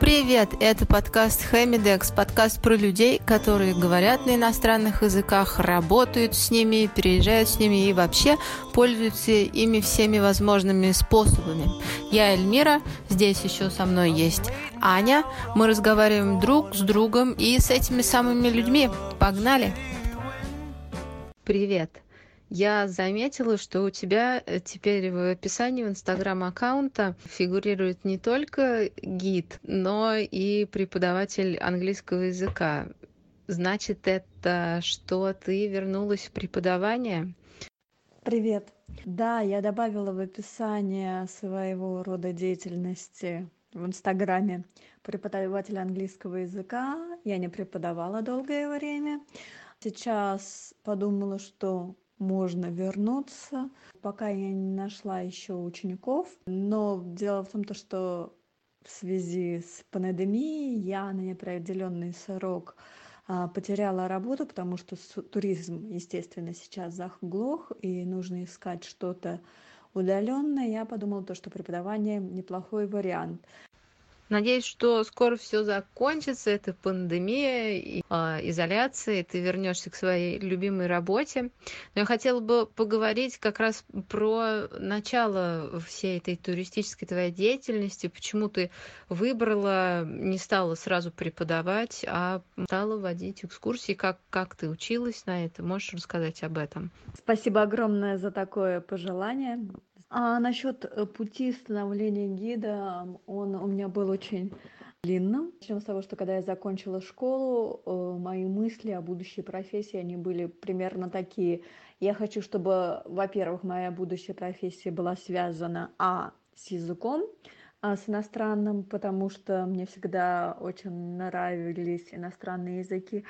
Привет! Это подкаст Хэмидекс, подкаст про людей, которые говорят на иностранных языках, работают с ними, переезжают с ними и вообще пользуются ими всеми возможными способами. Я Эльмира, здесь еще со мной есть Аня. Мы разговариваем друг с другом и с этими самыми людьми. Погнали! Привет! Я заметила, что у тебя э, теперь в описании в инстаграм аккаунта фигурирует не только гид, но и преподаватель английского языка. Значит, это что ты вернулась в преподавание? Привет. Да, я добавила в описание своего рода деятельности в Инстаграме преподаватель английского языка. Я не преподавала долгое время. Сейчас подумала, что можно вернуться. Пока я не нашла еще учеников но дело в том то что в связи с пандемией я на неопределенный срок а, потеряла работу потому что туризм естественно сейчас заглох и нужно искать что-то удаленное я подумала то что преподавание неплохой вариант Надеюсь, что скоро все закончится, эта пандемия, и, э, изоляция, и ты вернешься к своей любимой работе. Но я хотела бы поговорить как раз про начало всей этой туристической твоей деятельности, почему ты выбрала, не стала сразу преподавать, а стала водить экскурсии, как, как ты училась на это. Можешь рассказать об этом? Спасибо огромное за такое пожелание. А насчет э, пути становления гида, он у меня был очень длинным. Начнем с того, что когда я закончила школу, э, мои мысли о будущей профессии, они были примерно такие. Я хочу, чтобы, во-первых, моя будущая профессия была связана, а, с языком, а, с иностранным, потому что мне всегда очень нравились иностранные языки,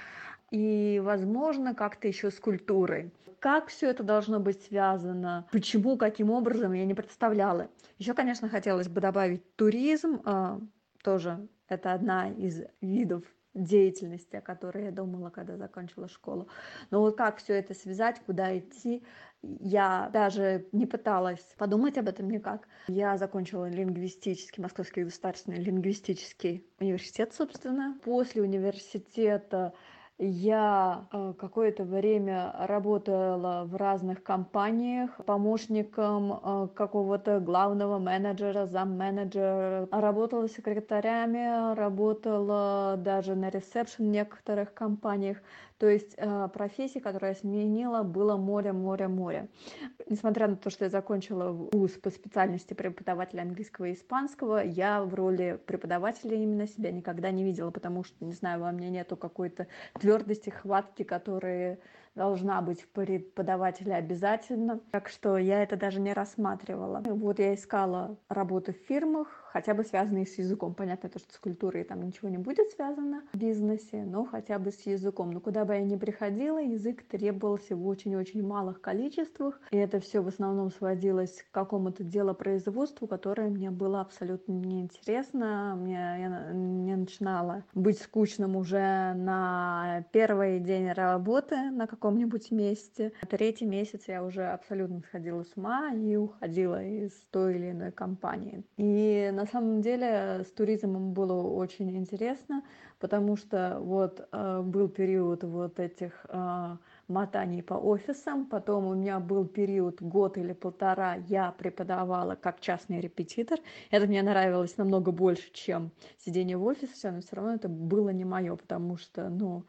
и, возможно, как-то еще с культурой. Как все это должно быть связано, почему, каким образом, я не представляла. Еще, конечно, хотелось бы добавить туризм, а, тоже это одна из видов деятельности, о которой я думала, когда закончила школу. Но вот как все это связать, куда идти, я даже не пыталась подумать об этом никак. Я закончила лингвистический, Московский государственный лингвистический университет, собственно. После университета я э, какое-то время работала в разных компаниях помощником э, какого-то главного менеджера, замменеджера. Работала секретарями, работала даже на ресепшн в некоторых компаниях. То есть э, профессий, которые я сменила, было море, море, море. Несмотря на то, что я закончила вуз по специальности преподавателя английского и испанского, я в роли преподавателя именно себя никогда не видела, потому что, не знаю, во мне нету какой-то твердости, хватки, которые должна быть в преподавателе обязательно. Так что я это даже не рассматривала. Вот я искала работу в фирмах, хотя бы связанные с языком. Понятно, то, что с культурой там ничего не будет связано в бизнесе, но хотя бы с языком. Но куда бы я ни приходила, язык требовался в очень-очень малых количествах. И это все в основном сводилось к какому-то делопроизводству, которое мне было абсолютно неинтересно. Мне, я, мне начинала быть скучным уже на первый день работы на каком-нибудь месте. Третий месяц я уже абсолютно сходила с ума и уходила из той или иной компании. И на самом деле с туризмом было очень интересно, потому что вот э, был период вот этих э, мотаний по офисам, потом у меня был период год или полтора, я преподавала как частный репетитор. Это мне нравилось намного больше, чем сидение в офисе, но все равно это было не мое, потому что, ну,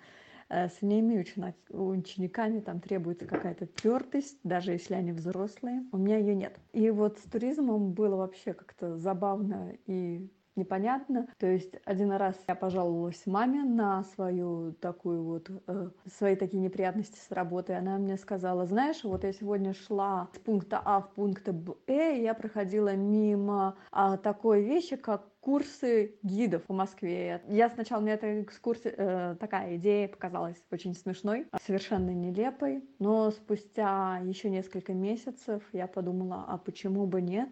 с ними учениками там требуется какая-то твердость, даже если они взрослые. У меня ее нет. И вот с туризмом было вообще как-то забавно и непонятно. То есть один раз я пожаловалась маме на свою такую вот, э, свои такие неприятности с работой. Она мне сказала, знаешь, вот я сегодня шла с пункта А в пункт Б, и я проходила мимо а, такой вещи, как курсы гидов в Москве. Я сначала мне эта экскурсия, э, такая идея показалась очень смешной, совершенно нелепой, но спустя еще несколько месяцев я подумала, а почему бы нет?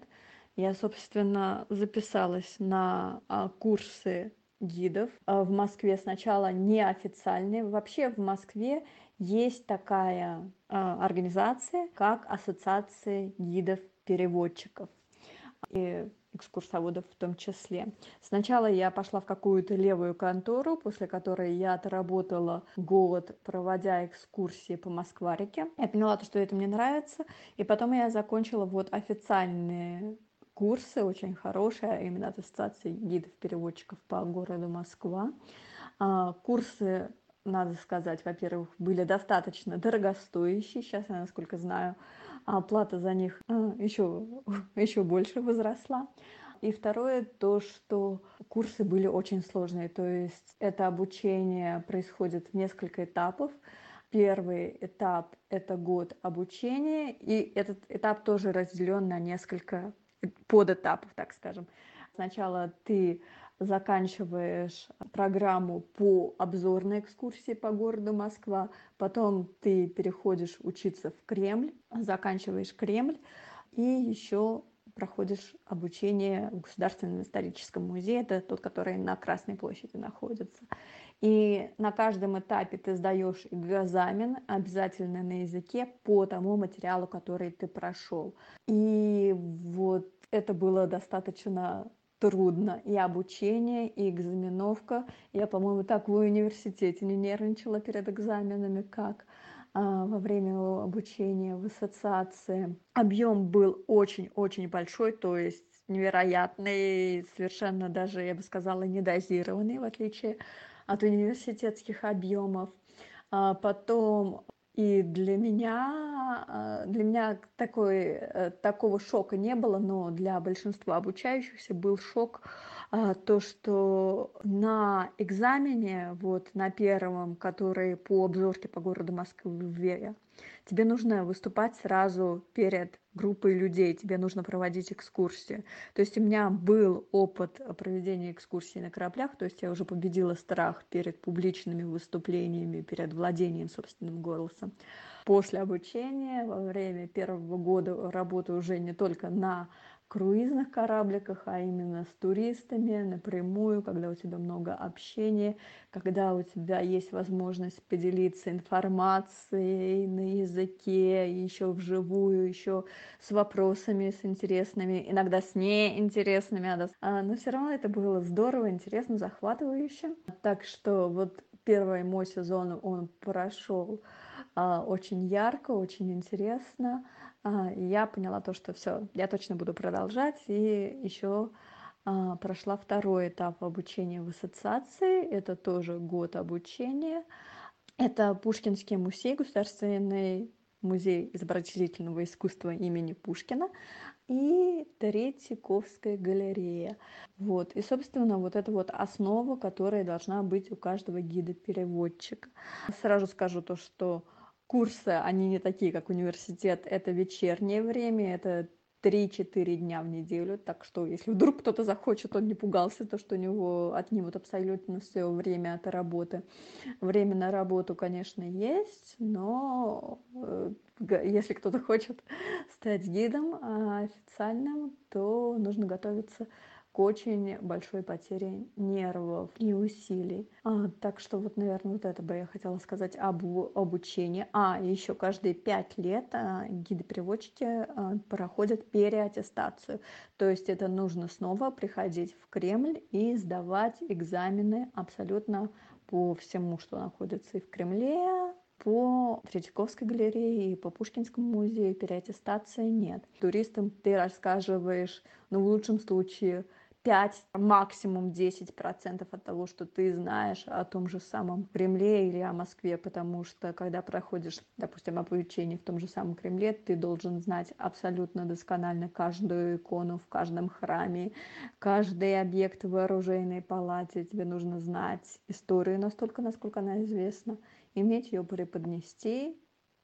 Я, собственно, записалась на а, курсы гидов а, в Москве сначала неофициальные. Вообще в Москве есть такая а, организация, как Ассоциация гидов-переводчиков. И экскурсоводов в том числе. Сначала я пошла в какую-то левую контору, после которой я отработала год, проводя экскурсии по Москварике. Я поняла, то, что это мне нравится, и потом я закончила вот официальные курсы, очень хорошие, а именно от Ассоциации гидов-переводчиков по городу Москва. А, курсы надо сказать, во-первых, были достаточно дорогостоящие. Сейчас я, насколько знаю, оплата за них еще, еще больше возросла. И второе, то, что курсы были очень сложные. То есть это обучение происходит в несколько этапов. Первый этап – это год обучения, и этот этап тоже разделен на несколько подэтапов, так скажем. Сначала ты заканчиваешь программу по обзорной экскурсии по городу Москва, потом ты переходишь учиться в Кремль, заканчиваешь Кремль и еще проходишь обучение в Государственном историческом музее, это тот, который на Красной площади находится. И на каждом этапе ты сдаешь экзамен обязательно на языке по тому материалу, который ты прошел. И вот это было достаточно трудно. И обучение, и экзаменовка. Я, по-моему, так в университете не нервничала перед экзаменами, как во время обучения в ассоциации. Объем был очень-очень большой, то есть невероятный, совершенно даже, я бы сказала, недозированный, в отличие от университетских объемов. А потом и для меня, а, для меня такой, э, такого шока не было, но для большинства обучающихся был шок а, то, что на экзамене, вот на первом, который по обзорке по городу Москве, тебе нужно выступать сразу перед группой людей, тебе нужно проводить экскурсии. То есть у меня был опыт проведения экскурсий на кораблях, то есть я уже победила страх перед публичными выступлениями, перед владением собственным голосом. После обучения, во время первого года работы уже не только на круизных корабликах, а именно с туристами напрямую, когда у тебя много общения, когда у тебя есть возможность поделиться информацией на языке, еще вживую, еще с вопросами, с интересными, иногда с неинтересными, а, но все равно это было здорово, интересно, захватывающе. Так что вот первый мой сезон, он прошел а, очень ярко, очень интересно. А, я поняла то, что все, я точно буду продолжать. И еще а, прошла второй этап обучения в ассоциации. Это тоже год обучения. Это Пушкинский музей, государственный музей изобразительного искусства имени Пушкина и Третьяковская галерея. Вот. И, собственно, вот это вот основа, которая должна быть у каждого гида-переводчика. Сразу скажу то, что курсы, они не такие, как университет, это вечернее время, это 3-4 дня в неделю, так что если вдруг кто-то захочет, он не пугался, то что у него отнимут абсолютно все время от работы. Время на работу, конечно, есть, но э, если кто-то хочет стать гидом а, официальным, то нужно готовиться очень большой потере нервов и усилий. А, так что вот, наверное, вот это бы я хотела сказать об обучении. А, еще каждые пять лет а, гиды-переводчики а, проходят переаттестацию. То есть это нужно снова приходить в Кремль и сдавать экзамены абсолютно по всему, что находится и в Кремле, по Третьяковской галерее и по Пушкинскому музею переаттестации нет. Туристам ты рассказываешь, ну, в лучшем случае, 5, максимум 10% от того, что ты знаешь о том же самом Кремле или о Москве, потому что когда проходишь, допустим, обучение в том же самом Кремле, ты должен знать абсолютно досконально каждую икону в каждом храме, каждый объект в оружейной палате, тебе нужно знать историю настолько, насколько она известна, иметь ее преподнести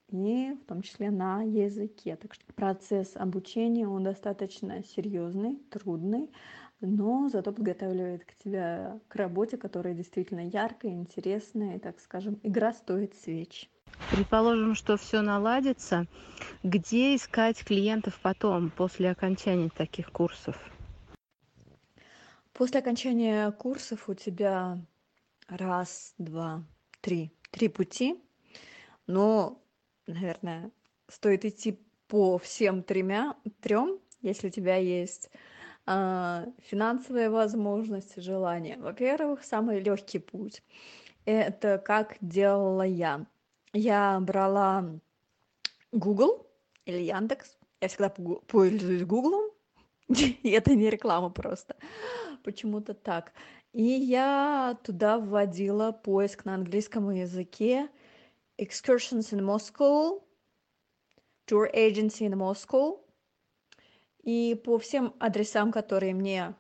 и в том числе на языке. Так что процесс обучения, он достаточно серьезный, трудный, но зато подготавливает к тебя к работе, которая действительно яркая, интересная, и, так скажем, игра стоит свеч. Предположим, что все наладится. Где искать клиентов потом, после окончания таких курсов? После окончания курсов у тебя раз, два, три, три пути. Но, наверное, стоит идти по всем тремя, трем, если у тебя есть финансовые возможности, желания. Во-первых, самый легкий путь – это как делала я. Я брала Google или Яндекс. Я всегда пользуюсь Гуглом, это не реклама просто. Почему-то так. И я туда вводила поиск на английском языке excursions in Moscow, tour agency in Moscow. И по всем адресам, которые мне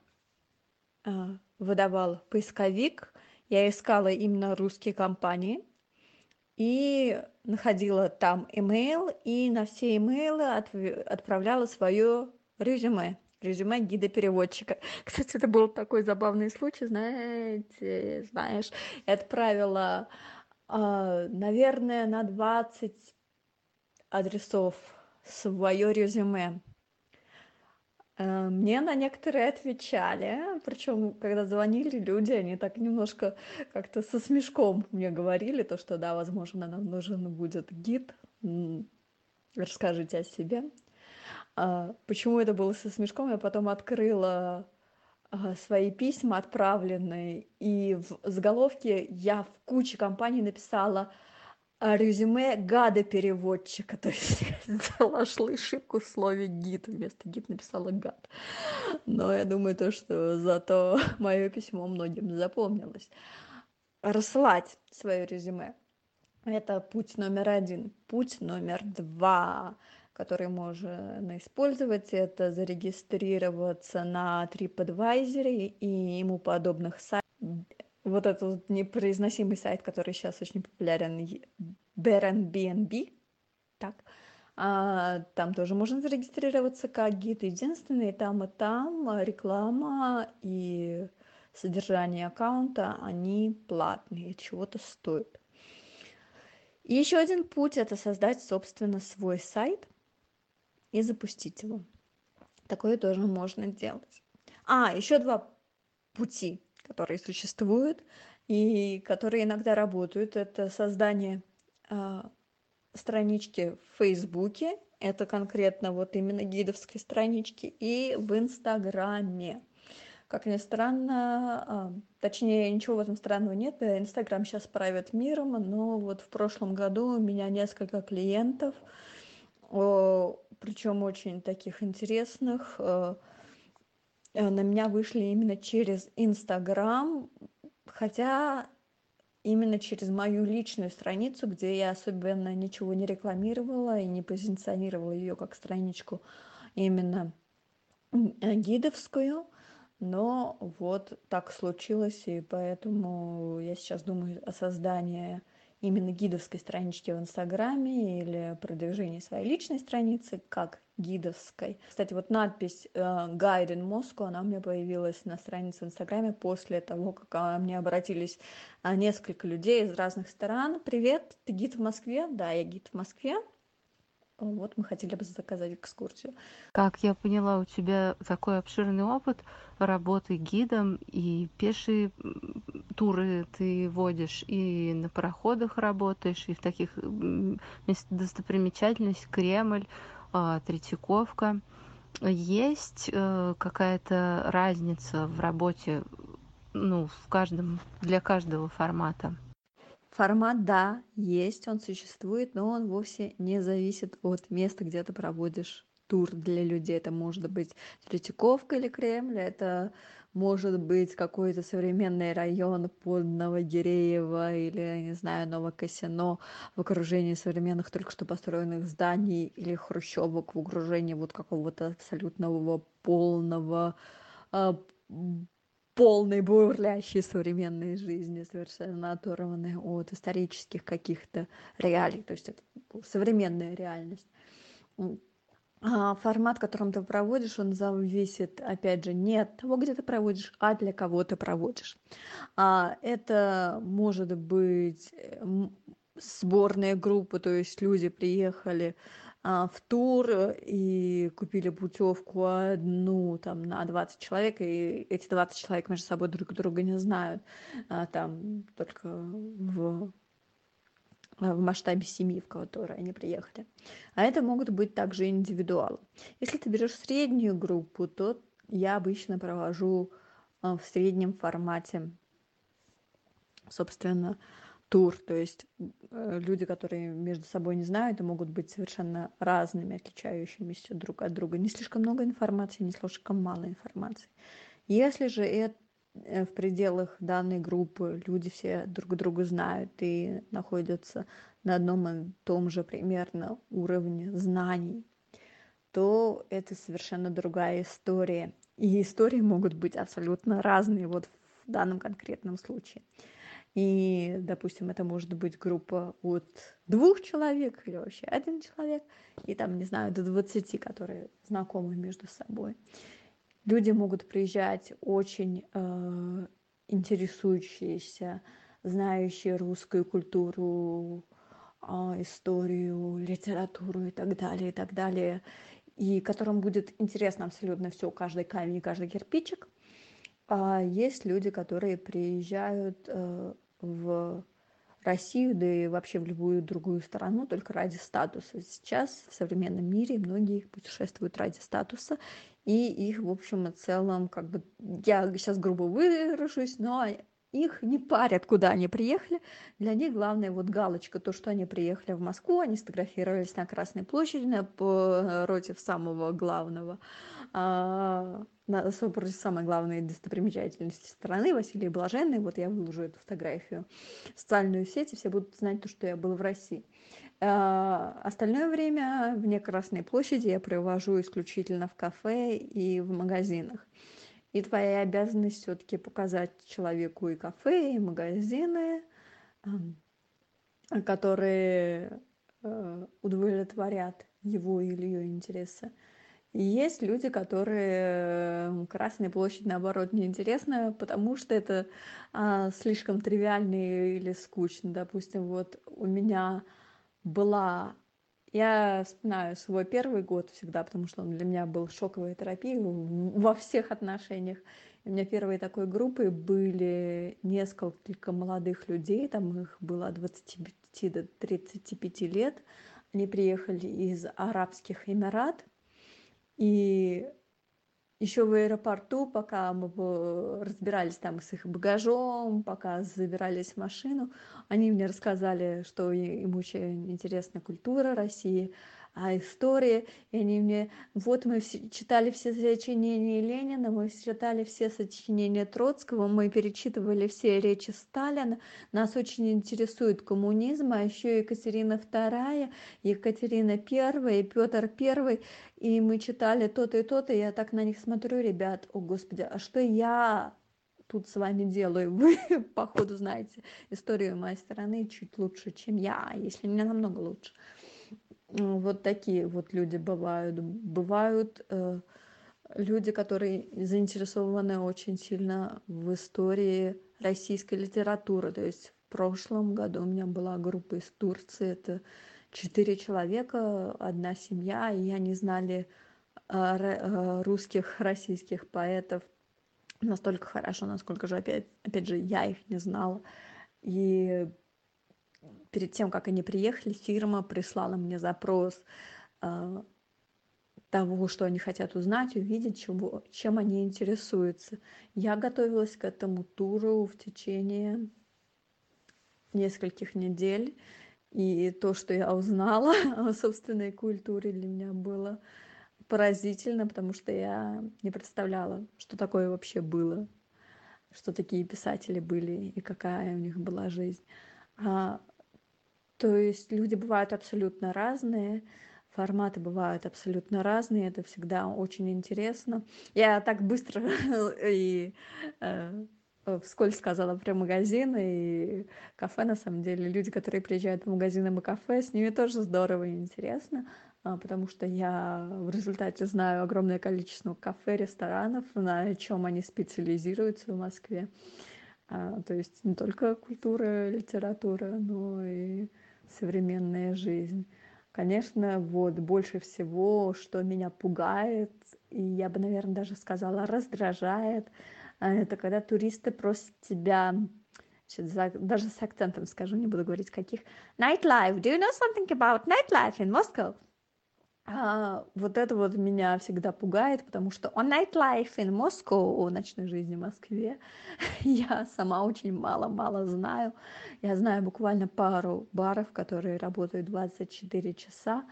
э, выдавал поисковик, я искала именно русские компании и находила там имейл, и на все имейлы отправляла свое резюме резюме гида-переводчика. Кстати, это был такой забавный случай, знаете, знаешь, я отправила, э, наверное, на 20 адресов свое резюме. Э, мне на некоторые отвечали, причем, когда звонили люди, они так немножко как-то со смешком мне говорили, то, что да, возможно, нам нужен будет гид, расскажите о себе. А, почему это было со смешком? Я потом открыла а, свои письма отправленные, и в заголовке я в куче компаний написала резюме гада-переводчика. То есть я ошибку в слове гид. Вместо гид написала гад. Но я думаю, то, что зато мое письмо многим запомнилось. Рассылать свое резюме. Это путь номер один. Путь номер два который можно использовать, это зарегистрироваться на TripAdvisor и ему подобных сайтах. Вот этот вот непроизносимый сайт, который сейчас очень популярен, Airbnb, так, а, там тоже можно зарегистрироваться как гид. Единственное, там и там реклама и содержание аккаунта, они платные, чего-то стоят. И еще один путь – это создать, собственно, свой сайт – и запустить его. Такое тоже можно делать. А, еще два пути, которые существуют и которые иногда работают. Это создание э, странички в Фейсбуке, это конкретно вот именно гидовской странички, и в Инстаграме. Как ни странно, а, точнее, ничего в этом странного нет. Инстаграм сейчас правит миром, но вот в прошлом году у меня несколько клиентов причем очень таких интересных. Э, э, на меня вышли именно через Инстаграм, хотя именно через мою личную страницу, где я особенно ничего не рекламировала и не позиционировала ее как страничку именно гидовскую. Но вот так случилось, и поэтому я сейчас думаю о создании именно гидовской странички в Инстаграме или продвижении своей личной страницы как гидовской. Кстати, вот надпись э, Guide in Moscow, она у меня появилась на странице в Инстаграме после того, как ко мне обратились а, несколько людей из разных стран. Привет, ты гид в Москве? Да, я гид в Москве. Вот мы хотели бы заказать экскурсию. Как я поняла, у тебя такой обширный опыт работы гидом, и пешие туры ты водишь, и на пароходах работаешь, и в таких достопримечательностях Кремль, а, Третьяковка. Есть э, какая-то разница в работе ну, в каждом, для каждого формата? Формат, да, есть, он существует, но он вовсе не зависит от места, где ты проводишь тур для людей. Это может быть Третьяковка или Кремль, это может быть какой-то современный район под Новогиреево или, я не знаю, Новокосино в окружении современных только что построенных зданий или хрущевок в окружении вот какого-то абсолютного полного а, полной бурлящей современной жизни, совершенно оторванной от исторических каких-то реалий. То есть это современная реальность. А формат, которым ты проводишь, он зависит, опять же, не от того, где ты проводишь, а для кого ты проводишь. А это может быть сборная группа, то есть люди приехали а, в тур и купили путевку одну там на 20 человек, и эти 20 человек между собой друг друга не знают, там только в в масштабе семьи, в которой они приехали. А это могут быть также индивидуалы. Если ты берешь среднюю группу, то я обычно провожу в среднем формате собственно тур то есть люди которые между собой не знают и могут быть совершенно разными отличающимися друг от друга не слишком много информации не слишком мало информации если же это в пределах данной группы люди все друг друга знают и находятся на одном и том же примерно уровне знаний то это совершенно другая история. И истории могут быть абсолютно разные вот в данном конкретном случае. И допустим это может быть группа от двух человек или вообще один человек и там не знаю до двадцати которые знакомы между собой люди могут приезжать очень э, интересующиеся знающие русскую культуру а, историю литературу и так далее и так далее и которым будет интересно абсолютно все каждый камень каждый кирпичик. А есть люди которые приезжают э, в Россию, да и вообще в любую другую страну только ради статуса. Сейчас в современном мире многие путешествуют ради статуса, и их, в общем и целом, как бы, я сейчас грубо выражусь, но их не парят, куда они приехали. Для них главное вот галочка, то, что они приехали в Москву, они сфотографировались на Красной площади напротив самого главного а, на, против самой главной достопримечательности страны, Василий Блаженный. Вот я выложу эту фотографию в социальную сеть, и все будут знать то, что я был в России. А, остальное время вне Красной площади я провожу исключительно в кафе и в магазинах. И твоя обязанность все-таки показать человеку и кафе, и магазины, которые э, удовлетворят его или ее интересы. Есть люди, которые Красная площадь, наоборот, неинтересна, потому что это а, слишком тривиально или скучно. Допустим, вот у меня была... Я вспоминаю свой первый год всегда, потому что он для меня был шоковой терапией во всех отношениях. У меня первой такой группой были несколько молодых людей, там их было от 25 до 35 лет. Они приехали из Арабских Эмират, и еще в аэропорту, пока мы разбирались там с их багажом, пока забирались в машину, они мне рассказали, что им очень интересна культура России, а истории, и они мне, вот мы все, читали все сочинения Ленина, мы читали все сочинения Троцкого, мы перечитывали все речи Сталина, нас очень интересует коммунизм, а еще Екатерина II, Екатерина I, Петр I, и мы читали то-то и то-то, и я так на них смотрю, ребят, о господи, а что я тут с вами делаю? Вы, походу, знаете историю моей страны чуть лучше, чем я, если не намного лучше вот такие вот люди бывают бывают э, люди которые заинтересованы очень сильно в истории российской литературы. То есть в прошлом году у меня была группа из турции это четыре человека одна семья и они знали э, русских российских поэтов настолько хорошо насколько же опять опять же я их не знала. И перед тем как они приехали фирма прислала мне запрос э, того что они хотят узнать увидеть чего чем они интересуются. Я готовилась к этому туру в течение нескольких недель и то что я узнала о собственной культуре для меня было поразительно потому что я не представляла что такое вообще было что такие писатели были и какая у них была жизнь. А то есть люди бывают абсолютно разные, форматы бывают абсолютно разные, это всегда очень интересно. Я так быстро и э, вскользь сказала про магазины и кафе, на самом деле. Люди, которые приезжают в магазины и кафе, с ними тоже здорово и интересно, а, потому что я в результате знаю огромное количество кафе, ресторанов, на чем они специализируются в Москве. А, то есть не только культура, литература, но и современная жизнь. Конечно, вот больше всего, что меня пугает, и я бы, наверное, даже сказала, раздражает, а, это когда туристы просят тебя, даже с акцентом скажу, не буду говорить каких, nightlife, do you know something about nightlife in Moscow? А, вот это вот меня всегда пугает, потому что о nightlife in Moscow, о ночной жизни в Москве, я сама очень мало-мало знаю. Я знаю буквально пару баров, которые работают 24 часа,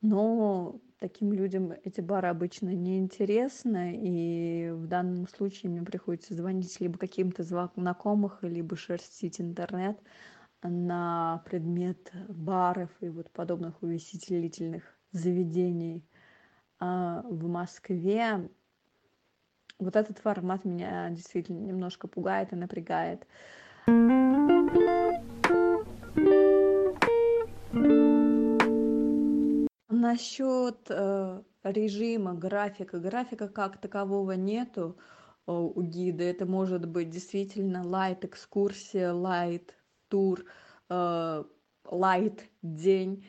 но таким людям эти бары обычно не интересны, и в данном случае мне приходится звонить либо каким-то знакомых, либо шерстить интернет на предмет баров и вот подобных увеселительных заведений а, в Москве. Вот этот формат меня действительно немножко пугает и напрягает. Насчет э, режима, графика. Графика как такового нету э, у гида. Это может быть действительно лайт-экскурсия, лайт-тур, э, лайт-день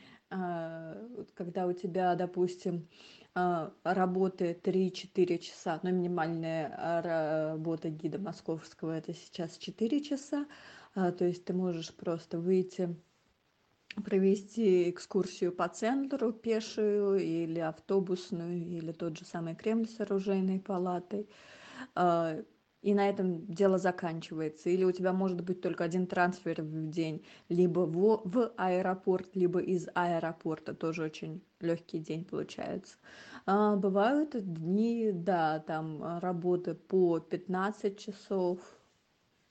когда у тебя, допустим, а, работы 3-4 часа, но минимальная работа гида московского это сейчас 4 часа, а, то есть ты можешь просто выйти провести экскурсию по центру пешую или автобусную или тот же самый Кремль с оружейной палатой и на этом дело заканчивается. Или у тебя может быть только один трансфер в день, либо в, в аэропорт, либо из аэропорта. Тоже очень легкий день получается. А, бывают дни, да, там работы по 15 часов,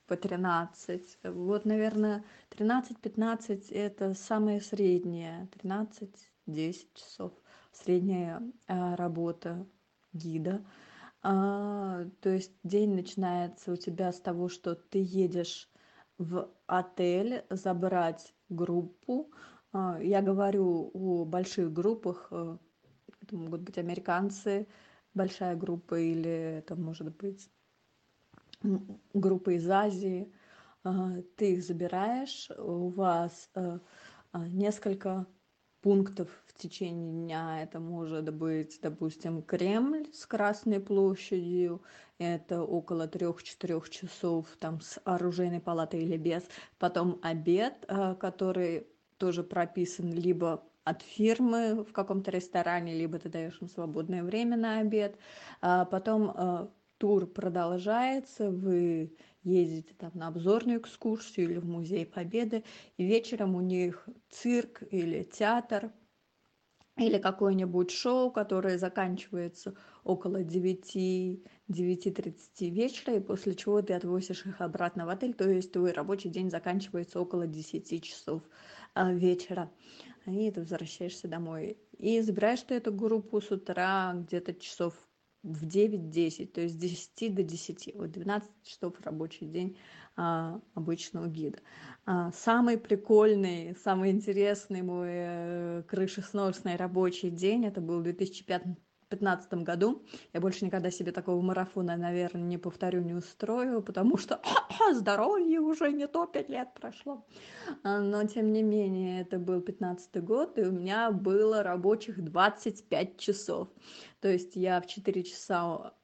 по 13. Вот, наверное, 13-15 это самое среднее. 13-10 часов средняя а, работа гида. А, то есть день начинается у тебя с того, что ты едешь в отель забрать группу. А, я говорю о больших группах, э, это могут быть американцы, большая группа, или это может быть группа из Азии. А, ты их забираешь, у вас э, несколько пунктов в течение дня. Это может быть, допустим, Кремль с Красной площадью. Это около трех-четырех часов там с оружейной палатой или без. Потом обед, э, который тоже прописан либо от фирмы в каком-то ресторане, либо ты даешь им свободное время на обед. А потом э, тур продолжается, вы ездите там на обзорную экскурсию или в музей победы и вечером у них цирк или театр или какое-нибудь шоу которое заканчивается около девяти девяти тридцати вечера и после чего ты отвозишь их обратно в отель то есть твой рабочий день заканчивается около десяти часов а, вечера. И ты возвращаешься домой. И забираешь ты эту группу с утра где-то часов в девять десять то есть с десяти до десяти. Вот двенадцать часов рабочий день а, обычного гида. А, самый прикольный самый интересный мой э, крышесносный рабочий день это был в две тысячи пятнадцатом году. Я больше никогда себе такого марафона наверное не повторю не устрою потому что здоровье уже не то пять лет прошло. А, но тем не менее это был пятнадцатый год и у меня было рабочих двадцать пять часов. То есть я в четыре часа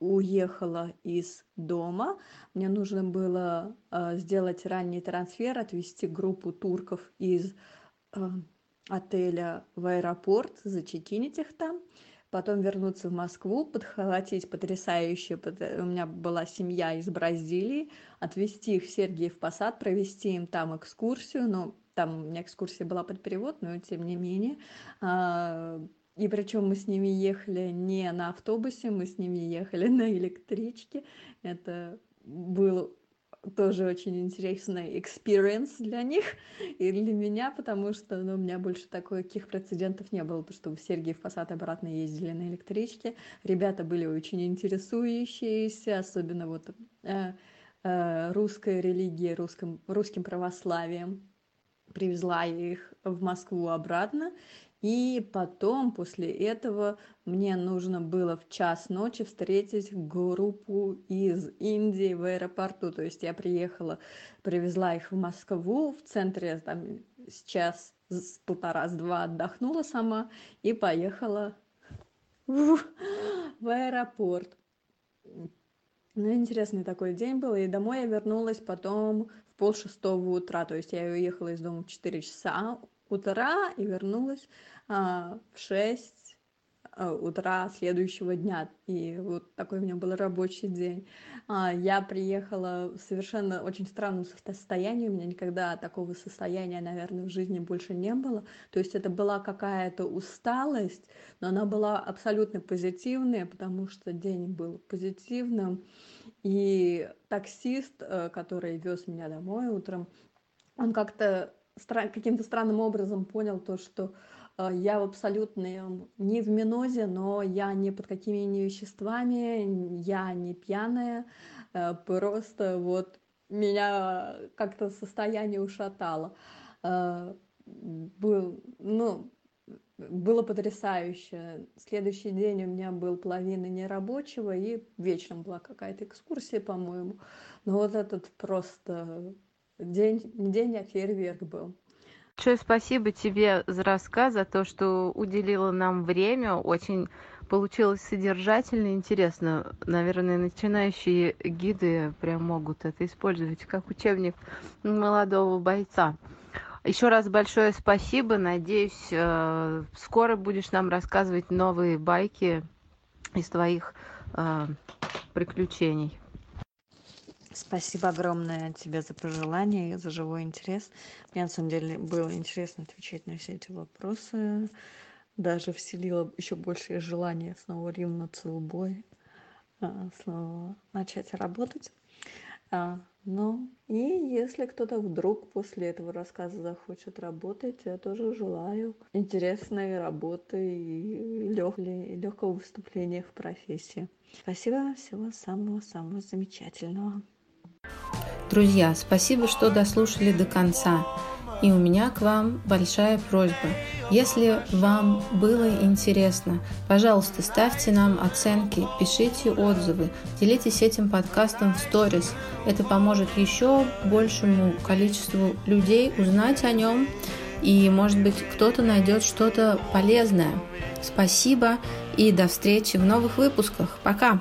уехала из дома. Мне нужно было э, сделать ранний трансфер отвезти группу турков из э, отеля в аэропорт зачекинить их там потом вернуться в москву подхватить потрясающие у меня была семья из бразилии отвезти их в сергиев посад провести им там экскурсию но там у меня экскурсия была под перевод но тем не менее а, и причем мы с ними ехали не на автобусе, мы с ними ехали на электричке. Это был тоже очень интересный experience для них и для меня, потому что ну, у меня больше таких прецедентов не было, потому что в Сергиев Посад обратно ездили на электричке. Ребята были очень интересующиеся, особенно вот э, э, русская религия, русским, русским православием. Привезла я их в Москву обратно, и потом после этого мне нужно было в час ночи встретить группу из индии в аэропорту. То есть я приехала привезла их в москву в центре там сейчас с полтора с два отдохнула сама и поехала в, в аэропорт. Ну интересный такой день был и домой я вернулась потом в пол шестого утра. То есть я уехала из дома в четыре часа утра и вернулась а, в 6 а, утра следующего дня. И вот такой у меня был рабочий день. А, я приехала в совершенно очень странном состоянии. У меня никогда такого состояния, наверное, в жизни больше не было. То есть это была какая-то усталость, но она была абсолютно позитивная, потому что день был позитивным. И таксист, э, который вез меня домой утром, он как-то каким-то странным образом понял то, что э, я в абсолютно не в минозе, но я не под какими ни веществами, я не пьяная, э, просто вот меня как-то состояние ушатало. Был, ну, было потрясающе. Следующий день у меня был половина нерабочего, и вечером была какая-то экскурсия, по-моему. Но вот этот просто день, день, а фейерверк был. Большое спасибо тебе за рассказ, за то, что уделила нам время. Очень получилось содержательно и интересно. Наверное, начинающие гиды прям могут это использовать как учебник молодого бойца. Еще раз большое спасибо. Надеюсь, э, скоро будешь нам рассказывать новые байки из твоих э, приключений. Спасибо огромное тебе за пожелания и за живой интерес. Мне на самом деле было интересно отвечать на все эти вопросы. Даже вселило еще большее желание снова ринуться в бой, а, снова начать работать. А, ну, и если кто-то вдруг после этого рассказа захочет работать, я тоже желаю интересной работы и легкого выступления в профессии. Спасибо, всего самого-самого замечательного. Друзья, спасибо, что дослушали до конца. И у меня к вам большая просьба. Если вам было интересно, пожалуйста, ставьте нам оценки, пишите отзывы, делитесь этим подкастом в сторис. Это поможет еще большему количеству людей узнать о нем, и, может быть, кто-то найдет что-то полезное. Спасибо и до встречи в новых выпусках. Пока!